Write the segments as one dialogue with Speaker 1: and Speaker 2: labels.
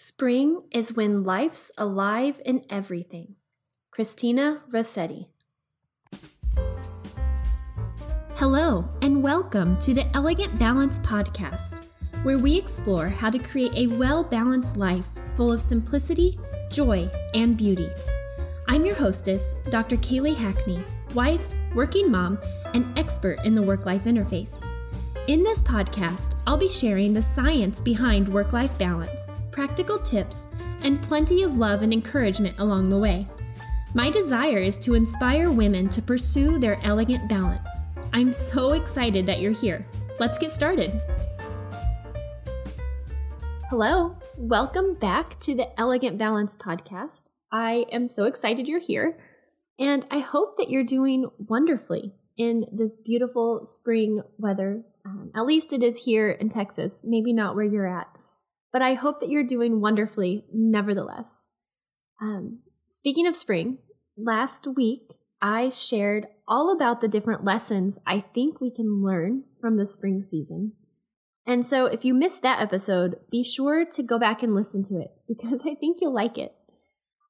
Speaker 1: Spring is when life's alive in everything. Christina Rossetti. Hello, and welcome to the Elegant Balance Podcast, where we explore how to create a well balanced life full of simplicity, joy, and beauty. I'm your hostess, Dr. Kaylee Hackney, wife, working mom, and expert in the work life interface. In this podcast, I'll be sharing the science behind work life balance practical tips, and plenty of love and encouragement along the way. My desire is to inspire women to pursue their elegant balance. I'm so excited that you're here. Let's get started. Hello, welcome back to the Elegant Balance podcast. I am so excited you're here, and I hope that you're doing wonderfully in this beautiful spring weather. Um, at least it is here in Texas, maybe not where you're at but I hope that you're doing wonderfully nevertheless. Um, speaking of spring, last week I shared all about the different lessons I think we can learn from the spring season. And so if you missed that episode, be sure to go back and listen to it because I think you'll like it.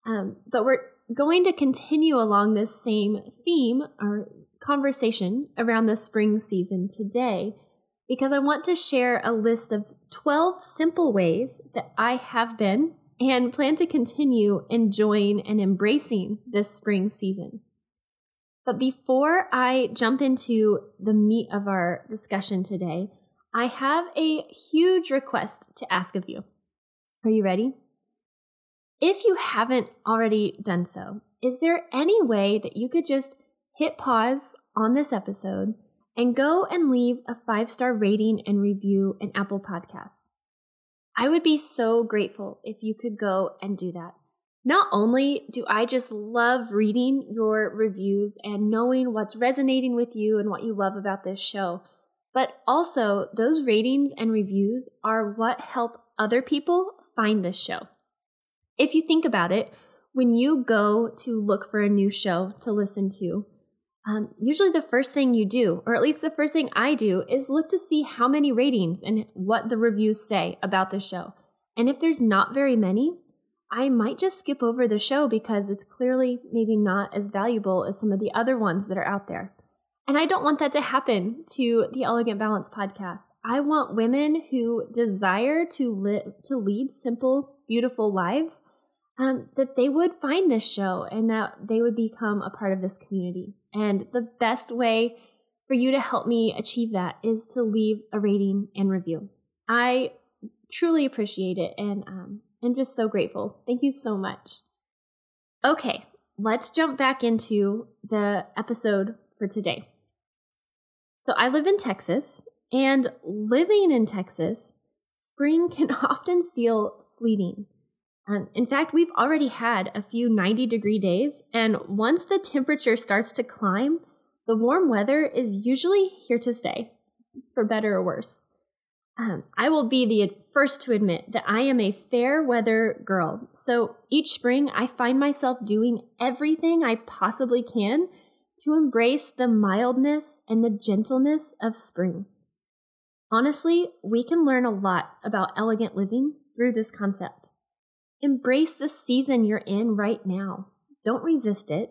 Speaker 1: Um, but we're going to continue along this same theme or conversation around the spring season today because I want to share a list of 12 simple ways that I have been and plan to continue enjoying and embracing this spring season. But before I jump into the meat of our discussion today, I have a huge request to ask of you. Are you ready? If you haven't already done so, is there any way that you could just hit pause on this episode? And go and leave a five star rating and review in Apple Podcasts. I would be so grateful if you could go and do that. Not only do I just love reading your reviews and knowing what's resonating with you and what you love about this show, but also those ratings and reviews are what help other people find this show. If you think about it, when you go to look for a new show to listen to, um, usually the first thing you do, or at least the first thing I do, is look to see how many ratings and what the reviews say about the show. And if there's not very many, I might just skip over the show because it's clearly maybe not as valuable as some of the other ones that are out there. And I don't want that to happen to the Elegant Balance podcast. I want women who desire to live to lead simple, beautiful lives um, that they would find this show and that they would become a part of this community. And the best way for you to help me achieve that is to leave a rating and review. I truly appreciate it and um, I'm just so grateful. Thank you so much. Okay, let's jump back into the episode for today. So, I live in Texas, and living in Texas, spring can often feel fleeting. Um, in fact, we've already had a few 90 degree days, and once the temperature starts to climb, the warm weather is usually here to stay, for better or worse. Um, I will be the first to admit that I am a fair weather girl. So each spring, I find myself doing everything I possibly can to embrace the mildness and the gentleness of spring. Honestly, we can learn a lot about elegant living through this concept. Embrace the season you're in right now. Don't resist it.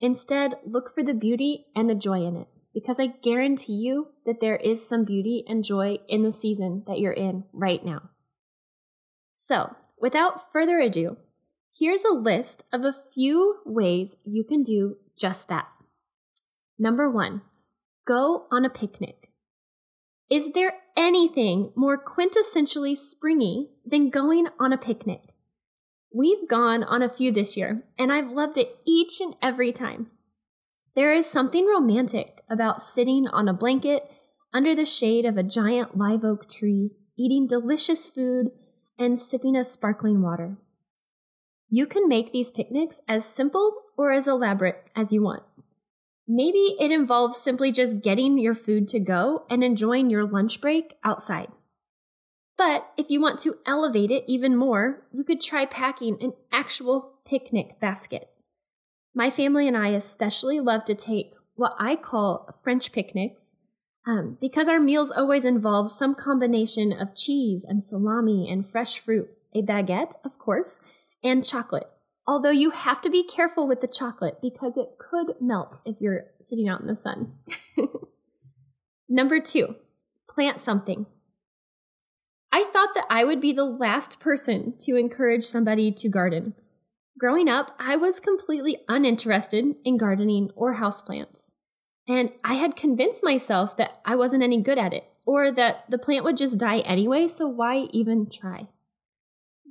Speaker 1: Instead, look for the beauty and the joy in it, because I guarantee you that there is some beauty and joy in the season that you're in right now. So, without further ado, here's a list of a few ways you can do just that. Number one, go on a picnic. Is there anything more quintessentially springy than going on a picnic? We've gone on a few this year, and I've loved it each and every time. There is something romantic about sitting on a blanket under the shade of a giant live oak tree, eating delicious food, and sipping a sparkling water. You can make these picnics as simple or as elaborate as you want. Maybe it involves simply just getting your food to go and enjoying your lunch break outside. But if you want to elevate it even more, you could try packing an actual picnic basket. My family and I especially love to take what I call French picnics um, because our meals always involve some combination of cheese and salami and fresh fruit. a baguette, of course, and chocolate. Although you have to be careful with the chocolate because it could melt if you're sitting out in the sun. Number two, plant something. I thought that I would be the last person to encourage somebody to garden. Growing up, I was completely uninterested in gardening or houseplants. And I had convinced myself that I wasn't any good at it or that the plant would just die anyway, so why even try?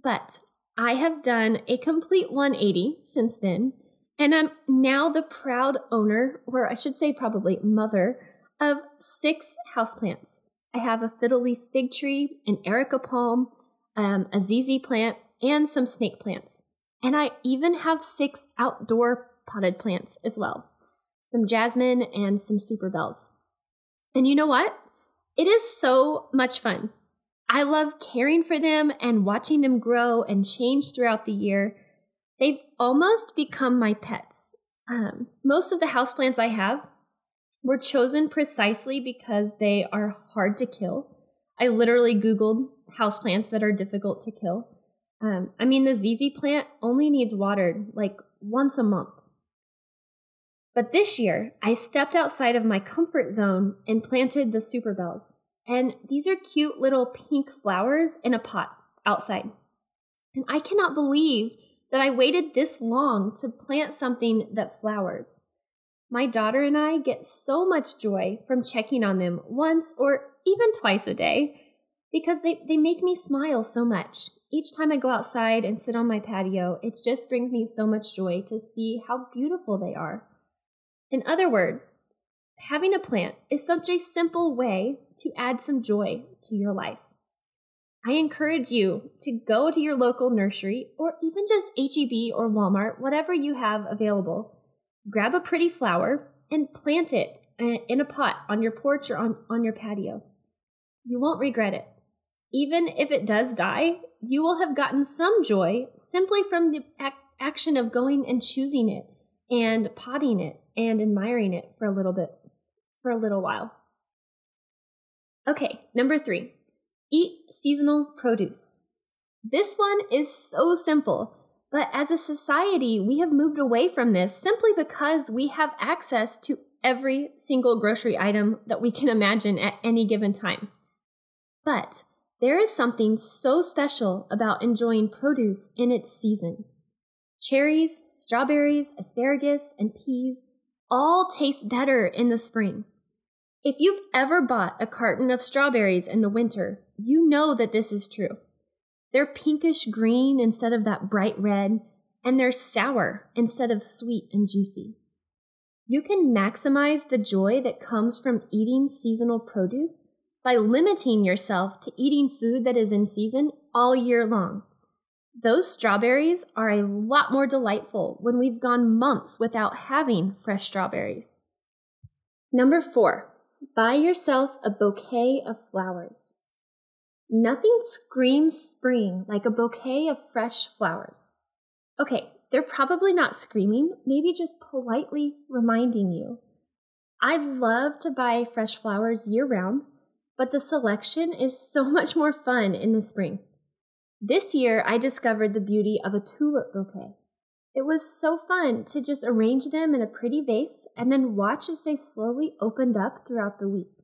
Speaker 1: But I have done a complete 180 since then, and I'm now the proud owner, or I should say, probably mother, of six houseplants. I have a fiddle leaf fig tree, an areca palm, um, a ZZ plant, and some snake plants. And I even have six outdoor potted plants as well some jasmine and some super bells. And you know what? It is so much fun. I love caring for them and watching them grow and change throughout the year. They've almost become my pets. Um, most of the houseplants I have were chosen precisely because they are hard to kill. I literally Googled houseplants that are difficult to kill. Um, I mean, the ZZ plant only needs watered like once a month. But this year, I stepped outside of my comfort zone and planted the super bells. And these are cute little pink flowers in a pot outside. And I cannot believe that I waited this long to plant something that flowers. My daughter and I get so much joy from checking on them once or even twice a day because they, they make me smile so much. Each time I go outside and sit on my patio, it just brings me so much joy to see how beautiful they are. In other words, having a plant is such a simple way to add some joy to your life. I encourage you to go to your local nursery or even just HEB or Walmart, whatever you have available. Grab a pretty flower and plant it uh, in a pot on your porch or on, on your patio. You won't regret it. Even if it does die, you will have gotten some joy simply from the ac- action of going and choosing it and potting it and admiring it for a little bit, for a little while. Okay, number three, eat seasonal produce. This one is so simple, but as a society, we have moved away from this simply because we have access to every single grocery item that we can imagine at any given time. But there is something so special about enjoying produce in its season. Cherries, strawberries, asparagus, and peas all taste better in the spring. If you've ever bought a carton of strawberries in the winter, you know that this is true. They're pinkish green instead of that bright red, and they're sour instead of sweet and juicy. You can maximize the joy that comes from eating seasonal produce by limiting yourself to eating food that is in season all year long. Those strawberries are a lot more delightful when we've gone months without having fresh strawberries. Number four, buy yourself a bouquet of flowers. Nothing screams spring like a bouquet of fresh flowers. Okay, they're probably not screaming, maybe just politely reminding you. I love to buy fresh flowers year round but the selection is so much more fun in the spring. This year, I discovered the beauty of a tulip bouquet. It was so fun to just arrange them in a pretty vase and then watch as they slowly opened up throughout the week.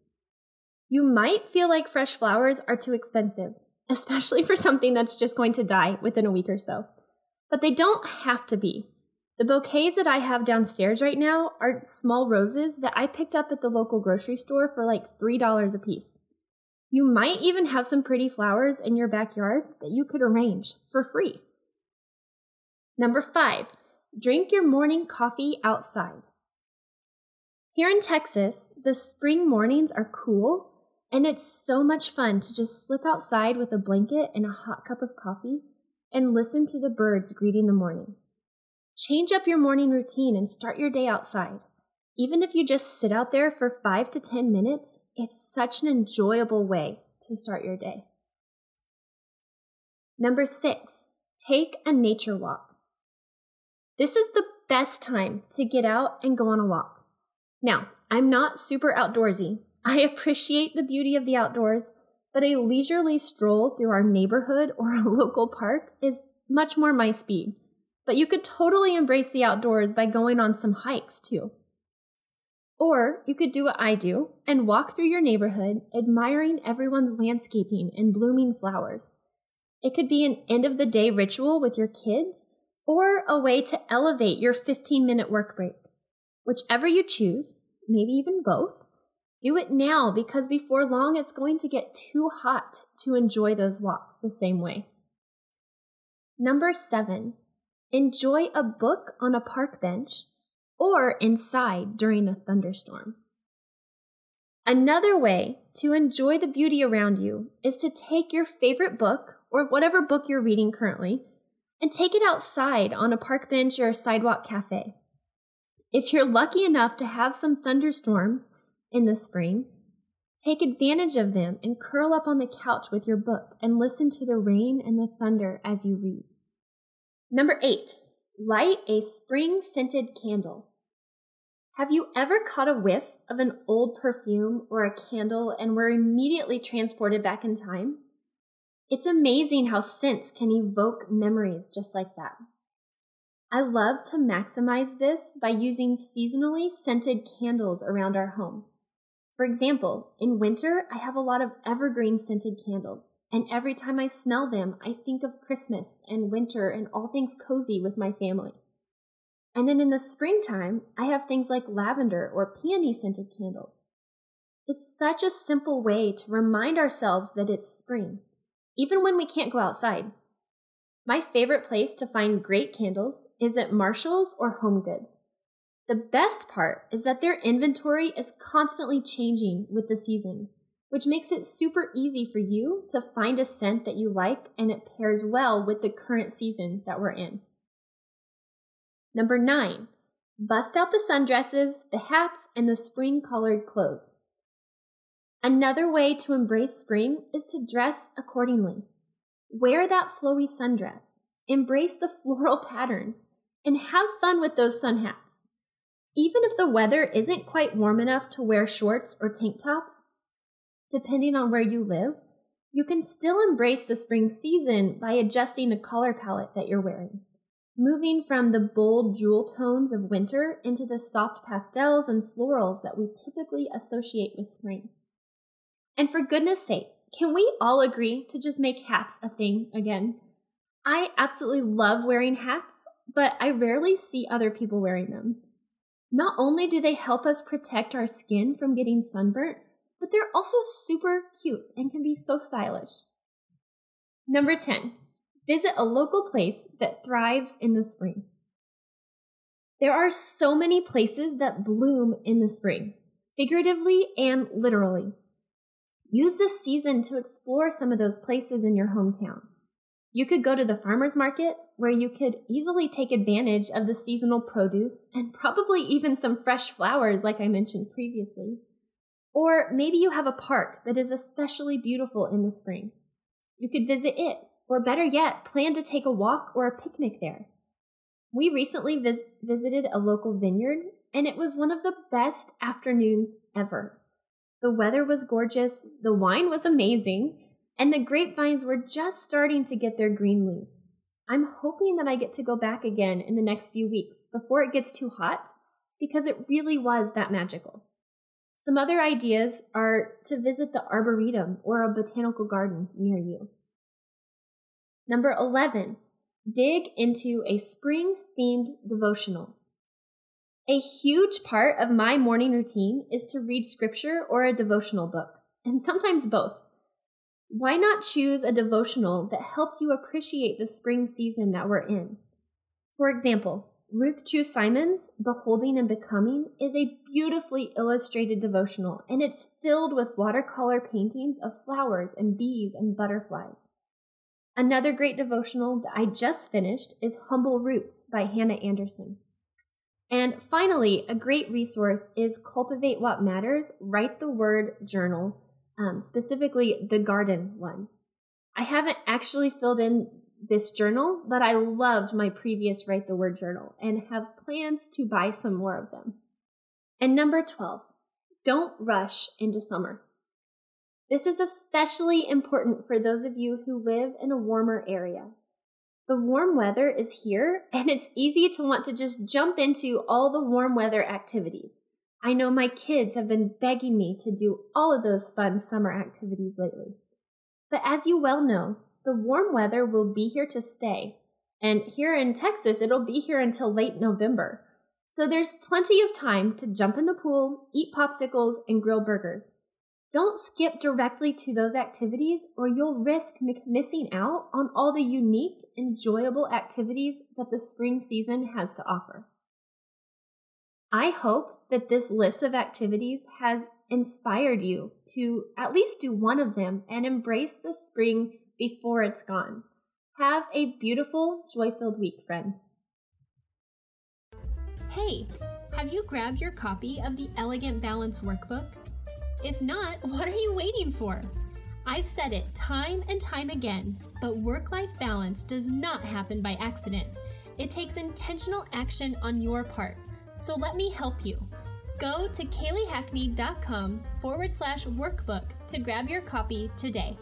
Speaker 1: You might feel like fresh flowers are too expensive, especially for something that's just going to die within a week or so. But they don't have to be. The bouquets that I have downstairs right now are small roses that I picked up at the local grocery store for like $3 a piece. You might even have some pretty flowers in your backyard that you could arrange for free. Number five, drink your morning coffee outside. Here in Texas, the spring mornings are cool, and it's so much fun to just slip outside with a blanket and a hot cup of coffee and listen to the birds greeting the morning. Change up your morning routine and start your day outside. Even if you just sit out there for five to 10 minutes, it's such an enjoyable way to start your day. Number six, take a nature walk. This is the best time to get out and go on a walk. Now, I'm not super outdoorsy. I appreciate the beauty of the outdoors, but a leisurely stroll through our neighborhood or a local park is much more my speed. But you could totally embrace the outdoors by going on some hikes too. Or you could do what I do and walk through your neighborhood admiring everyone's landscaping and blooming flowers. It could be an end of the day ritual with your kids or a way to elevate your 15 minute work break. Whichever you choose, maybe even both, do it now because before long it's going to get too hot to enjoy those walks the same way. Number seven, enjoy a book on a park bench or inside during a thunderstorm. Another way to enjoy the beauty around you is to take your favorite book or whatever book you're reading currently and take it outside on a park bench or a sidewalk cafe. If you're lucky enough to have some thunderstorms in the spring, take advantage of them and curl up on the couch with your book and listen to the rain and the thunder as you read. Number eight, light a spring scented candle. Have you ever caught a whiff of an old perfume or a candle and were immediately transported back in time? It's amazing how scents can evoke memories just like that. I love to maximize this by using seasonally scented candles around our home. For example, in winter, I have a lot of evergreen scented candles, and every time I smell them, I think of Christmas and winter and all things cozy with my family. And then in the springtime, I have things like lavender or peony scented candles. It's such a simple way to remind ourselves that it's spring even when we can't go outside. My favorite place to find great candles is at Marshalls or Home Goods. The best part is that their inventory is constantly changing with the seasons, which makes it super easy for you to find a scent that you like and it pairs well with the current season that we're in. Number nine, bust out the sundresses, the hats, and the spring colored clothes. Another way to embrace spring is to dress accordingly. Wear that flowy sundress, embrace the floral patterns, and have fun with those sun hats. Even if the weather isn't quite warm enough to wear shorts or tank tops, depending on where you live, you can still embrace the spring season by adjusting the color palette that you're wearing. Moving from the bold jewel tones of winter into the soft pastels and florals that we typically associate with spring. And for goodness sake, can we all agree to just make hats a thing again? I absolutely love wearing hats, but I rarely see other people wearing them. Not only do they help us protect our skin from getting sunburnt, but they're also super cute and can be so stylish. Number 10, visit a local place that thrives in the spring. There are so many places that bloom in the spring, figuratively and literally. Use this season to explore some of those places in your hometown. You could go to the farmer's market where you could easily take advantage of the seasonal produce and probably even some fresh flowers, like I mentioned previously. Or maybe you have a park that is especially beautiful in the spring. You could visit it, or better yet, plan to take a walk or a picnic there. We recently vis- visited a local vineyard, and it was one of the best afternoons ever. The weather was gorgeous, the wine was amazing, and the grapevines were just starting to get their green leaves. I'm hoping that I get to go back again in the next few weeks before it gets too hot because it really was that magical. Some other ideas are to visit the Arboretum or a botanical garden near you. Number 11, dig into a spring themed devotional. A huge part of my morning routine is to read scripture or a devotional book, and sometimes both. Why not choose a devotional that helps you appreciate the spring season that we're in? For example, Ruth Chou Simons' Beholding and Becoming is a beautifully illustrated devotional, and it's filled with watercolor paintings of flowers and bees and butterflies. Another great devotional that I just finished is Humble Roots by Hannah Anderson. And finally, a great resource is Cultivate What Matters, Write the Word Journal, um, specifically the garden one. I haven't actually filled in this journal, but I loved my previous Write the Word journal and have plans to buy some more of them. And number 12, don't rush into summer. This is especially important for those of you who live in a warmer area. The warm weather is here, and it's easy to want to just jump into all the warm weather activities. I know my kids have been begging me to do all of those fun summer activities lately. But as you well know, the warm weather will be here to stay. And here in Texas, it'll be here until late November. So there's plenty of time to jump in the pool, eat popsicles, and grill burgers. Don't skip directly to those activities or you'll risk missing out on all the unique, enjoyable activities that the spring season has to offer. I hope that this list of activities has inspired you to at least do one of them and embrace the spring before it's gone. Have a beautiful, joy filled week, friends.
Speaker 2: Hey, have you grabbed your copy of the Elegant Balance Workbook? If not, what are you waiting for? I've said it time and time again, but work life balance does not happen by accident. It takes intentional action on your part. So let me help you. Go to kayleehackney.com forward slash workbook to grab your copy today.